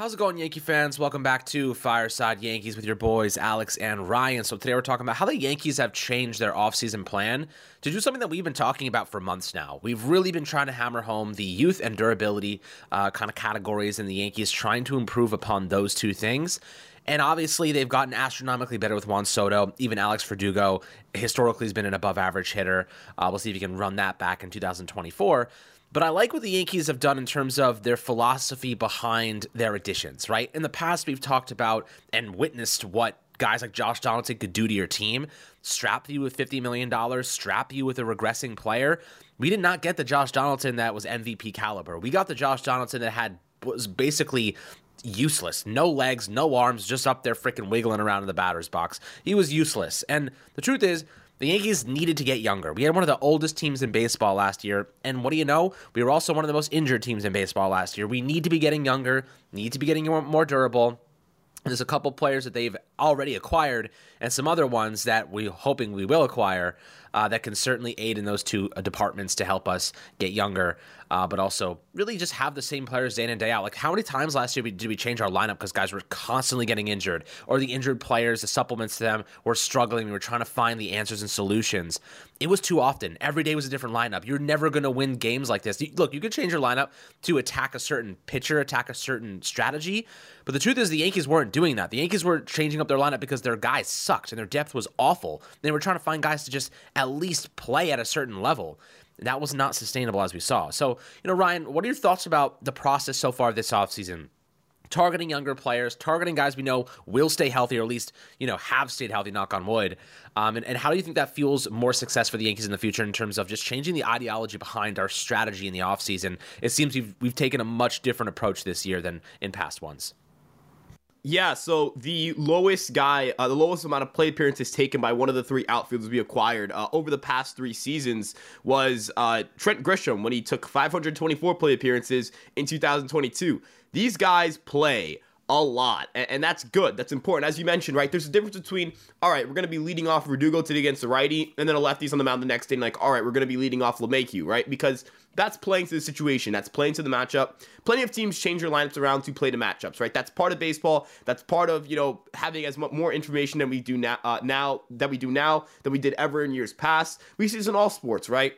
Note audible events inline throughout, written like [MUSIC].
How's it going, Yankee fans? Welcome back to Fireside Yankees with your boys, Alex and Ryan. So, today we're talking about how the Yankees have changed their offseason plan to do something that we've been talking about for months now. We've really been trying to hammer home the youth and durability uh, kind of categories, and the Yankees trying to improve upon those two things. And obviously, they've gotten astronomically better with Juan Soto. Even Alex Verdugo historically has been an above average hitter. Uh, we'll see if he can run that back in 2024. But I like what the Yankees have done in terms of their philosophy behind their additions, right? In the past, we've talked about and witnessed what guys like Josh Donaldson could do to your team. Strap you with $50 million, strap you with a regressing player. We did not get the Josh Donaldson that was MVP caliber. We got the Josh Donaldson that had was basically useless. No legs, no arms, just up there freaking wiggling around in the batter's box. He was useless. And the truth is, the Yankees needed to get younger. We had one of the oldest teams in baseball last year, and what do you know? We were also one of the most injured teams in baseball last year. We need to be getting younger, need to be getting more durable. There's a couple players that they've already acquired, and some other ones that we're hoping we will acquire uh, that can certainly aid in those two uh, departments to help us get younger, uh, but also really just have the same players day in and day out. Like how many times last year did we change our lineup because guys were constantly getting injured, or the injured players, the supplements to them were struggling. We were trying to find the answers and solutions. It was too often. Every day was a different lineup. You're never going to win games like this. Look, you could change your lineup to attack a certain pitcher, attack a certain strategy, but the truth is the Yankees weren't doing that. The Yankees were changing up their lineup because their guys sucked and their depth was awful. They were trying to find guys to just at least play at a certain level. That was not sustainable as we saw. So, you know, Ryan, what are your thoughts about the process so far this offseason? targeting younger players, targeting guys we know will stay healthy, or at least you know have stayed healthy. Knock on wood. Um, and, and how do you think that fuels more success for the Yankees in the future in terms of just changing the ideology behind our strategy in the offseason? It seems we've we've taken a much different approach this year than in past ones. Yeah, so the lowest guy, uh, the lowest amount of plate appearances taken by one of the three outfielders we acquired uh, over the past three seasons was uh, Trent Grisham when he took 524 plate appearances in 2022. These guys play a lot, and, that's good. That's important. As you mentioned, right? There's a difference between, all right, we're going to be leading off Verdugo today against the righty, and then a lefty's on the mound the next day, and like, all right, we're going to be leading off LeMahieu, right? Because that's playing to the situation. That's playing to the matchup. Plenty of teams change their lineups around to play the matchups, right? That's part of baseball. That's part of you know having as much more information than we do now. Uh, now that we do now than we did ever in years past. We see this in all sports, right?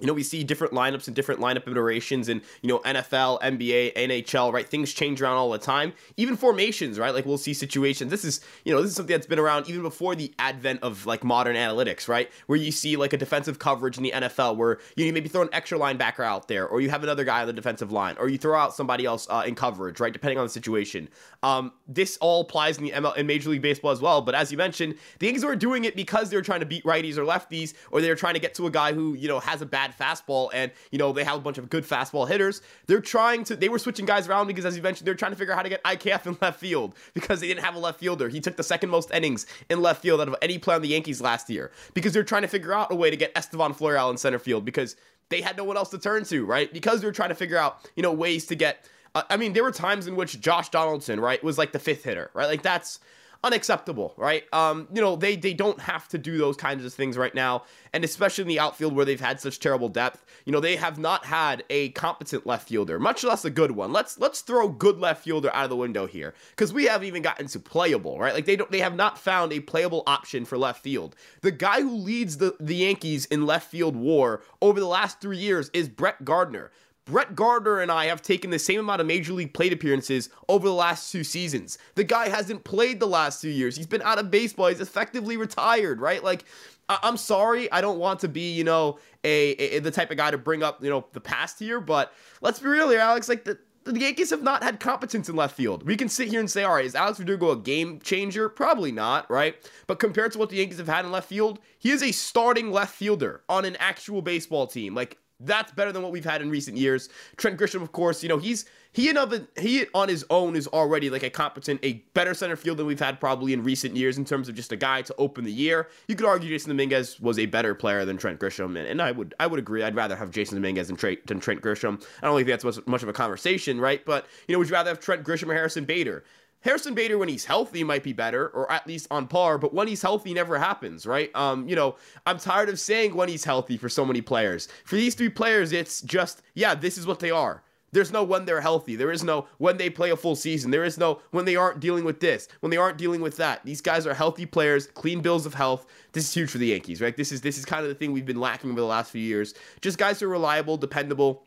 You know, we see different lineups and different lineup iterations and, you know, NFL, NBA, NHL, right? Things change around all the time. Even formations, right? Like we'll see situations. This is, you know, this is something that's been around even before the advent of like modern analytics, right? Where you see like a defensive coverage in the NFL where you know maybe throw an extra linebacker out there or you have another guy on the defensive line or you throw out somebody else uh, in coverage, right? Depending on the situation. Um, this all applies in the ML in Major League Baseball as well. But as you mentioned, the Yankees are doing it because they're trying to beat righties or lefties or they're trying to get to a guy who, you know, has a bad bad fastball and, you know, they have a bunch of good fastball hitters. They're trying to, they were switching guys around because, as you mentioned, they're trying to figure out how to get IKF in left field [LAUGHS] because they didn't have a left fielder. He took the second most innings in left field out of any player on the Yankees last year because they're trying to figure out a way to get Estevan Florial in center field because they had no one else to turn to, right? Because they're trying to figure out, you know, ways to get. Uh, I mean, there were times in which Josh Donaldson, right, was like the fifth hitter, right? Like that's unacceptable, right? Um, you know, they they don't have to do those kinds of things right now, and especially in the outfield where they've had such terrible depth. You know, they have not had a competent left fielder, much less a good one. Let's let's throw good left fielder out of the window here because we haven't even gotten to playable, right? Like they don't they have not found a playable option for left field. The guy who leads the the Yankees in left field WAR over the last three years is Brett Gardner. Brett Gardner and I have taken the same amount of major league plate appearances over the last two seasons. The guy hasn't played the last two years. He's been out of baseball. He's effectively retired, right? Like, I- am sorry. I don't want to be, you know, a, a, the type of guy to bring up, you know, the past here. But let's be real here, Alex. Like the the Yankees have not had competence in left field. We can sit here and say, all right, is Alex Verdugo a game changer? Probably not, right? But compared to what the Yankees have had in left field, he is a starting left fielder on an actual baseball team. Like, that's better than what we've had in recent years. Trent Grisham, of course, you know he's he and of he on his own is already like a competent, a better center field than we've had probably in recent years in terms of just a guy to open the year. You could argue Jasson Dominguez was a better player than Trent Grisham, and, and I would I would agree. I'd rather have Jasson Dominguez than, Trent, than Trent Grisham. I don't think that's much, much of a conversation, right? But you know, would you rather have Trent Grisham or Harrison Bader? Harrison Bader, when he's healthy, might be better, or at least on par. But when he's healthy, never happens, right? Um, you know, I'm tired of saying when he's healthy for so many players. For these three players, it's just, yeah, this is what they are. There's no when they're healthy. There is no when they play a full season. There is no when they aren't dealing with this, when they aren't dealing with that. These guys are healthy players, clean bills of health. This is huge for the Yankees, right? This is this is kind of the thing we've been lacking over the last few years. Just guys who are reliable, dependable.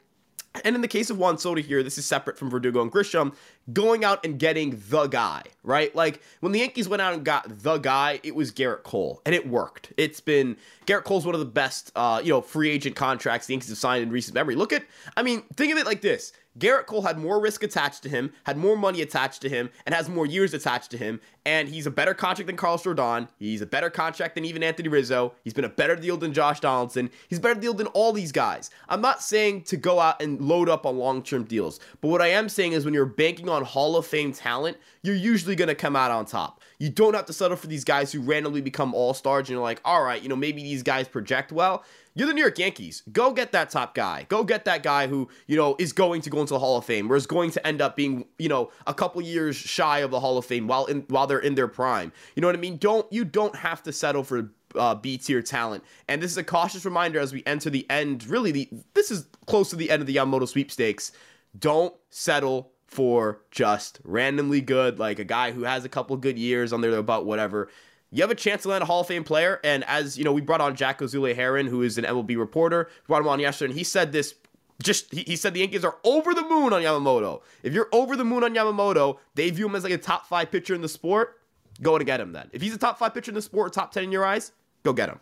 And in the case of Juan Soto here, this is separate from Verdugo and Grisham, going out and getting the guy, right? Like when the Yankees went out and got the guy, it was Gerrit Cole, and it worked. It's been Gerrit Cole's one of the best, uh, you know, free agent contracts the Yankees have signed in recent memory. Look at, I mean, think of it like this: Gerrit Cole had more risk attached to him, had more money attached to him, and has more years attached to him. And he's a better contract than Carlos Rodon. He's a better contract than even Anthony Rizzo. He's been a better deal than Josh Donaldson. He's a better deal than all these guys. I'm not saying to go out and load up on long term deals, but what I am saying is when you're banking on Hall of Fame talent, you're usually going to come out on top. You don't have to settle for these guys who randomly become all stars and you're like, all right, you know, maybe these guys project well. You're the New York Yankees. Go get that top guy. Go get that guy who, you know, is going to go into the Hall of Fame or is going to end up being, you know, a couple years shy of the Hall of Fame while in while they're in their prime. You know what I mean? Don't you don't have to settle for uh, B tier talent. And this is a cautious reminder as we enter the end. Really, the this is close to the end of the Yamamoto sweepstakes. Don't settle for just randomly good, like a guy who has a couple good years on there about whatever you have a chance to land a Hall of Fame player. And as you know, we brought on Jack Ozule Heron, who is an MLB reporter. We brought him on yesterday, and he said this. Just he, he said the Yankees are over the moon on Yamamoto. If you're over the moon on Yamamoto, they view him as like a top five pitcher in the sport. Go to get him then. If he's a top five pitcher in the sport, top ten in your eyes, go get him.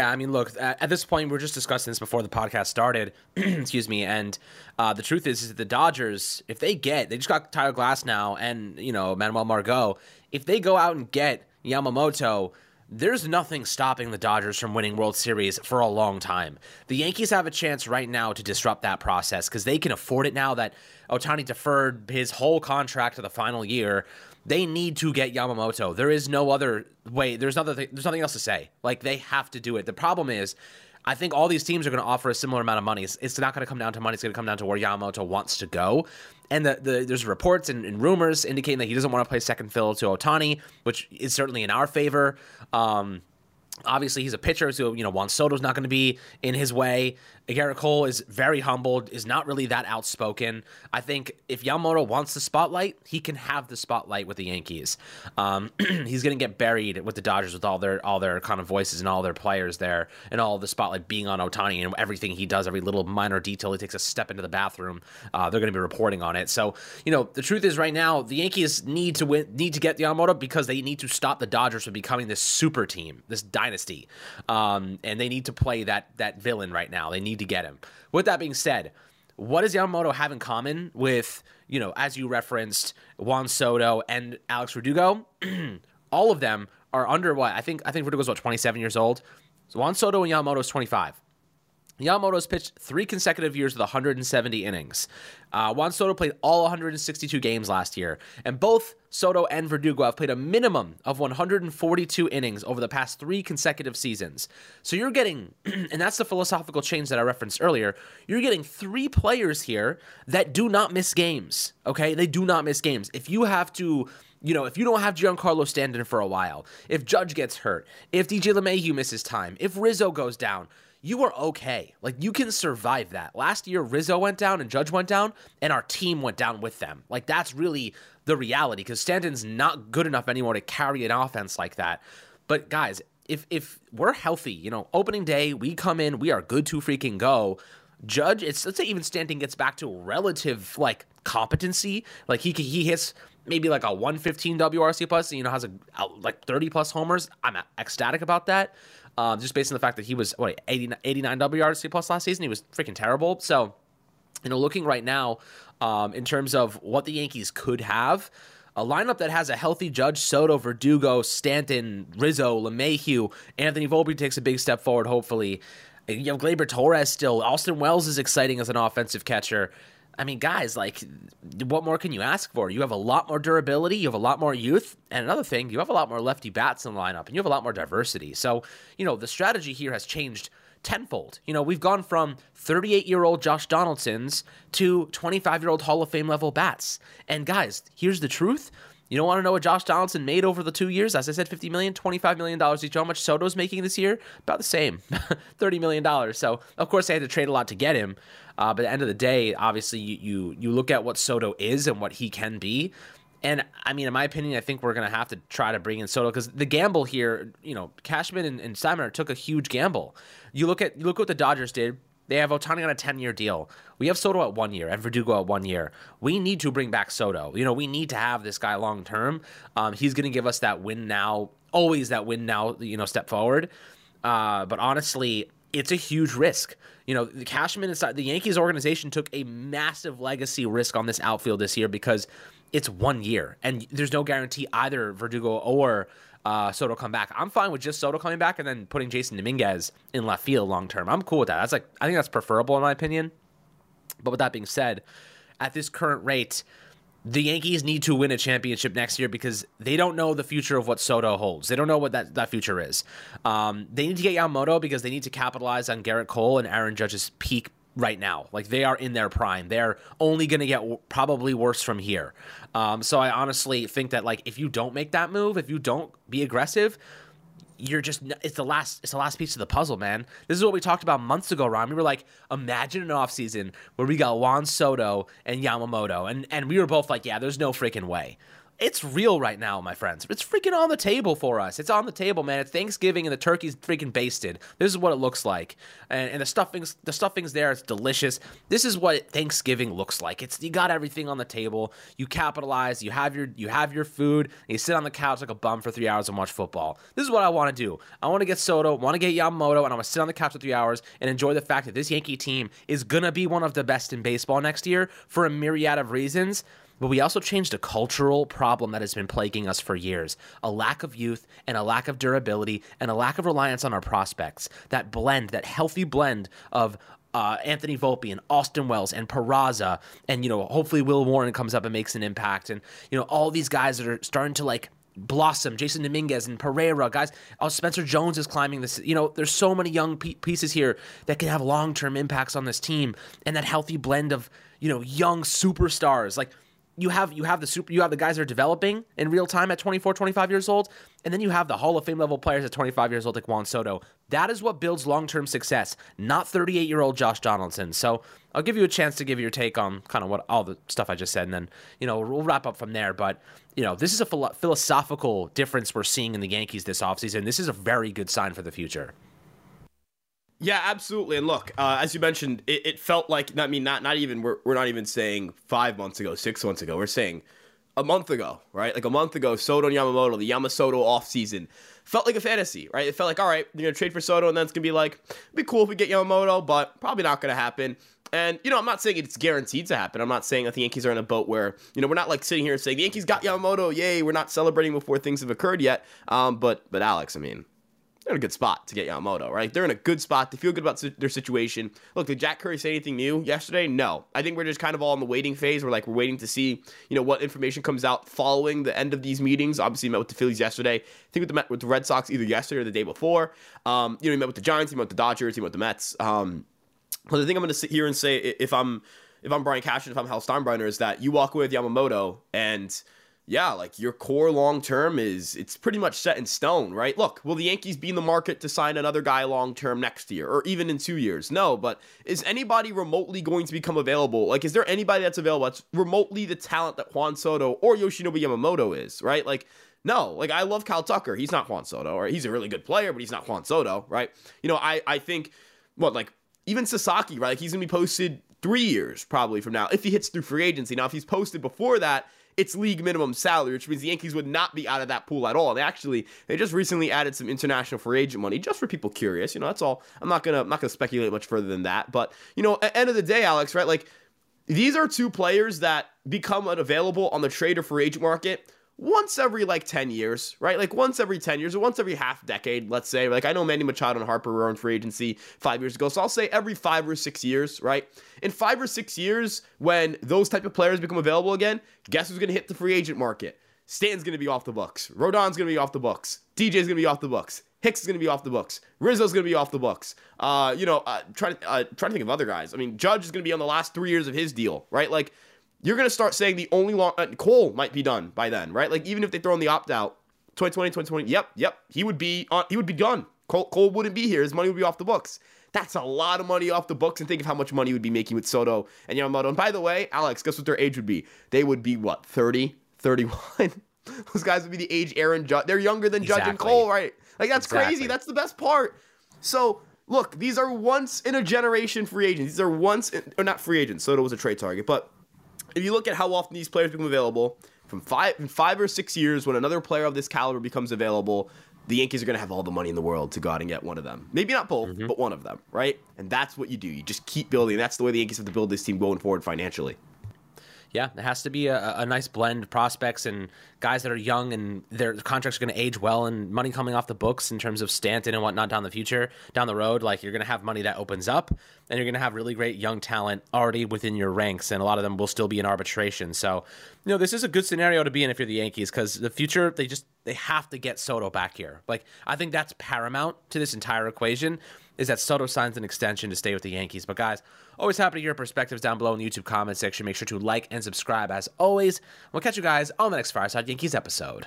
Yeah, I mean, look, at this point, we are just discussing this before the podcast started. [CLEARS THROAT] excuse me. And uh, the truth is, is the Dodgers, if they get, they just got Tyler Glasnow and, you know, Manuel Margot. If they go out and get Yamamoto, there's nothing stopping the Dodgers from winning World Series for a long time. The Yankees have a chance right now to disrupt that process because they can afford it now that Ohtani deferred his whole contract to the final year. They need to get Yamamoto. There is no other way. There's nothing. There's nothing else to say. Like they have to do it. The problem is, I think all these teams are going to offer a similar amount of money. It's, it's not going to come down to money. It's going to come down to where Yamamoto wants to go. And the, the there's reports and, and, rumors indicating that he doesn't want to play second fiddle to Ohtani, which is certainly in our favor. Um, obviously, he's a pitcher, so you know Juan Soto's not going to be in his way. Gerrit Cole is very humbled, is not really that outspoken. I think if Yamamoto wants the spotlight, he can have the spotlight with the Yankees. Um, [CLEARS THROAT] he's going to get buried with the Dodgers with all their all their kind of voices and all their players there, and all the spotlight being on Ohtani and everything he does, every little minor detail he takes a step into the bathroom. Uh, they're going to be reporting on it. So you know the truth is, right now the Yankees need to win, need to get Yamamoto because they need to stop the Dodgers from becoming this super team, this dynasty, um, and they need to play that that villain right now. They need need to get him. With that being said, what does Yamamoto have in common with, you know, as you referenced, Juan Soto and Alex Verdugo? [CLEARS THROAT] All of them are under what? I think I think Verdugo's about 27 years old? So Juan Soto and Yamamoto is 25. Yamamoto's pitched three consecutive years with 170 innings. Uh, Juan Soto played all 162 games last year, and both Soto and Verdugo have played a minimum of 142 innings over the past three consecutive seasons. So you're getting, [CLEARS THROAT] and that's the philosophical change that I referenced earlier, you're getting three players here that do not miss games, okay? They do not miss games. If you have to you know, if you don't have Giancarlo Stanton for a while, if Judge gets hurt, if DJ LeMahieu misses time, if Rizzo goes down, you are okay. Like you can survive that. Last year, Rizzo went down and Judge went down, and our team went down with them. Like that's really the reality because Stanton's not good enough anymore to carry an offense like that. But guys, if if we're healthy, you know, opening day, we come in, we are good to freaking go. Judge, it's let's say even Stanton gets back to relative like competency, like he he hits maybe like a 115 WRC plus, you know, has a like 30 plus homers. I'm ecstatic about that um, just based on the fact that he was what 89, 89 WRC plus last season. He was freaking terrible. So, you know, looking right now um, in terms of what the Yankees could have. A lineup that has a healthy Judge, Soto, Verdugo, Stanton, Rizzo, LeMahieu, Anthony Volpe takes a big step forward, hopefully. You have Gleyber Torres still. Austin Wells is exciting as an offensive catcher. I mean, guys, like, what more can you ask for? You have a lot more durability, you have a lot more youth, and another thing, you have a lot more lefty bats in the lineup, and you have a lot more diversity. So, you know, the strategy here has changed tenfold. You know, we've gone from 38 year old Josh Donaldsons to 25 year old Hall of Fame level bats. And guys, here's the truth You don't want to know what Josh Donaldson made over the two years? As I said, $50 million, $25 million each. How much Soto's making this year? About the same, [LAUGHS] $30 million. So, of course, they had to trade a lot to get him. Uh, but at the end of the day, obviously, you, you, you look at what Soto is and what he can be. And I mean, in my opinion, I think we're going to have to try to bring in Soto because the gamble here, you know, Cashman and, and Simon took a huge gamble. You look at you look what the Dodgers did. They have Ohtani on a 10 year deal. We have Soto at one year and Verdugo at one year. We need to bring back Soto. You know, we need to have this guy long term. Um, he's going to give us that win now, always that win now, you know, step forward. Uh, but honestly, it's a huge risk. You know, the Cashman inside the Yankees organization took a massive legacy risk on this outfield this year because it's one year and there's no guarantee either Verdugo or uh, Soto come back. I'm fine with just Soto coming back and then putting Jasson Dominguez in left field long term. I'm cool with that. That's like I think that's preferable in my opinion. But with that being said, at this current rate, the Yankees need to win a championship next year because they don't know the future of what Soto holds. They don't know what that, that future is. Um, they need to get Yamamoto because they need to capitalize on Gerrit Cole and Aaron Judge's peak right now. Like they are in their prime. They're only going to get w- probably worse from here. Um, so I honestly think that like if you don't make that move, if you don't be aggressive, you're just it's the last it's the last piece of the puzzle, man. This is what we talked about months ago, Ron. We were like, imagine an offseason where we got Juan Soto and Yamamoto, and and we were both like, yeah, there's no freaking way it's real right now, my friends. It's freaking on the table for us. It's on the table, man. It's Thanksgiving and the turkey's freaking basted. This is what it looks like, and, and the stuffing's the stuffing's there. It's delicious. This is what Thanksgiving looks like. It's you got everything on the table. You capitalize. You have your you have your food. You sit on the couch like a bum for three hours and watch football. This is what I want to do. I want to get Soto. Want to get Yamamoto, and I want to sit on the couch for three hours and enjoy the fact that this Yankee team is gonna be one of the best in baseball next year for a myriad of reasons. But we also changed a cultural problem that has been plaguing us for years a lack of youth and a lack of durability and a lack of reliance on our prospects. That blend, that healthy blend of uh, Anthony Volpe and Austin Wells and Peraza, and you know, hopefully Will Warren comes up and makes an impact, and you know, all these guys that are starting to like blossom Jasson Dominguez and Pereira, guys. Oh, Spencer Jones is climbing this. You know, there's so many young pieces here that can have long term impacts on this team, and that healthy blend of you know young superstars like you have you have the super you have the guys that are developing in real time at 24 25 years old and then you have the hall of fame level players at 25 years old like juan soto. That is what builds long-term success not 38 year old josh donaldson. So i'll give you a chance to give your take on kind of what all the stuff i just said and then you know we'll wrap up from there. But you know this is a philo- philosophical difference we're seeing in the yankees this offseason. This is a very good sign for the future yeah, absolutely. And look, uh, as you mentioned, it, it, felt like I mean, not not even we're we're not even saying five months ago, six months ago. We're saying a month ago, right? Like a month ago, Soto and Yamamoto, the Yamasoto off season felt like a fantasy, right? It felt like all right, you're gonna trade for Soto, and then it's gonna be like it'd be cool if we get Yamamoto, but probably not gonna happen. And you know, I'm not saying it's guaranteed to happen. I'm not saying that the Yankees are in a boat where you know we're not like sitting here and saying the Yankees got Yamamoto, yay! We're not celebrating before things have occurred yet. Um, but but Alex, I mean, they're in a good spot to get Yamamoto, right? They're in a good spot. They feel good about their situation. Look, did Jack Curry say anything new yesterday? No. I think we're just kind of all in the waiting phase. We're like, we're waiting to see, you know, what information comes out following the end of these meetings. Obviously, met with the Phillies yesterday. I think with the, met with the Red Sox either yesterday or the day before. Um, you know, he met with the Giants, he met with the Dodgers, he met with the Mets. Um, but the thing I'm going to sit here and say, if I'm if I'm Brian Cashman if I'm Hal Steinbrenner, is that you walk away with Yamamoto and – yeah, like your core long term is it's pretty much set in stone, right? Look, will the Yankees be in the market to sign another guy long term next year or even in two years? No, but is anybody remotely going to become available? Like, is there anybody that's available that's remotely the talent that Juan Soto or Yoshinobu Yamamoto is, right? Like, no, like I love Kyle Tucker. He's not Juan Soto, or he's a really good player, but he's not Juan Soto, right? You know, I I think what like even Sasaki, right? Like he's gonna be posted three years probably from now if he hits through free agency. Now, if he's posted before that, it's league minimum salary, which means the Yankees would not be out of that pool at all. They actually they just recently added some international free agent money just for people curious. You know, that's all. I'm not gonna I'm not gonna speculate much further than that. But you know, at end of the day, Alex, right? Like these are two players that become unavailable on the trade or free agent market once every like 10 years, right? Like once every 10 years or once every half decade, let's say. Like I know Manny Machado and Harper were on free agency five years ago. So I'll say every five or six years, right? In five or six years, when those type of players become available again, guess who's going to hit the free agent market? Stan's going to be off the books. Rodon's going to be off the books. DJ's going to be off the books. Hicks is going to be off the books. Rizzo's going to be off the books. Uh, you know, uh, trying, uh, trying to think of other guys. I mean, Judge is going to be on the last three years of his deal, right? Like, you're going to start saying the only long uh, Cole might be done by then, right? Like even if they throw in the opt out, 2020, 2020, yep, yep, he would be on, he would be gone. Cole, Cole wouldn't be here. His money would be off the books. That's a lot of money off the books, and think of how much money you would be making with Soto and Yamamoto. And by the way, Alex, guess what their age would be? They would be what, 30, 31? [LAUGHS] Those guys would be the age Aaron Judge. They're younger than Judge and Cole, right? Like that's exactly. crazy. That's the best part. So look, these are once in a generation free agents. These are once, in, or not free agents. Soto was a trade target, but if you look at how often these players become available, from five in five or six years, when another player of this caliber becomes available, the Yankees are going to have all the money in the world to go out and get one of them. Maybe not both, mm-hmm. but one of them, right? And that's what you do. You just keep building. That's the way the Yankees have to build this team going forward financially. Yeah, it has to be a, a nice blend of prospects and guys that are young and their contracts are going to age well and money coming off the books in terms of Stanton and whatnot down the future, down the road. Like you're going to have money that opens up and you're going to have really great young talent already within your ranks. And a lot of them will still be in arbitration. So, you know, this is a good scenario to be in if you're the Yankees because the future, they just, they have to get Soto back here. Like, I think that's paramount to this entire equation is that Soto signs an extension to stay with the Yankees. But guys, always happy to hear your perspectives down below in the YouTube comment section. Make sure to like and subscribe as always. We'll catch you guys on the next Fireside Yankees episode.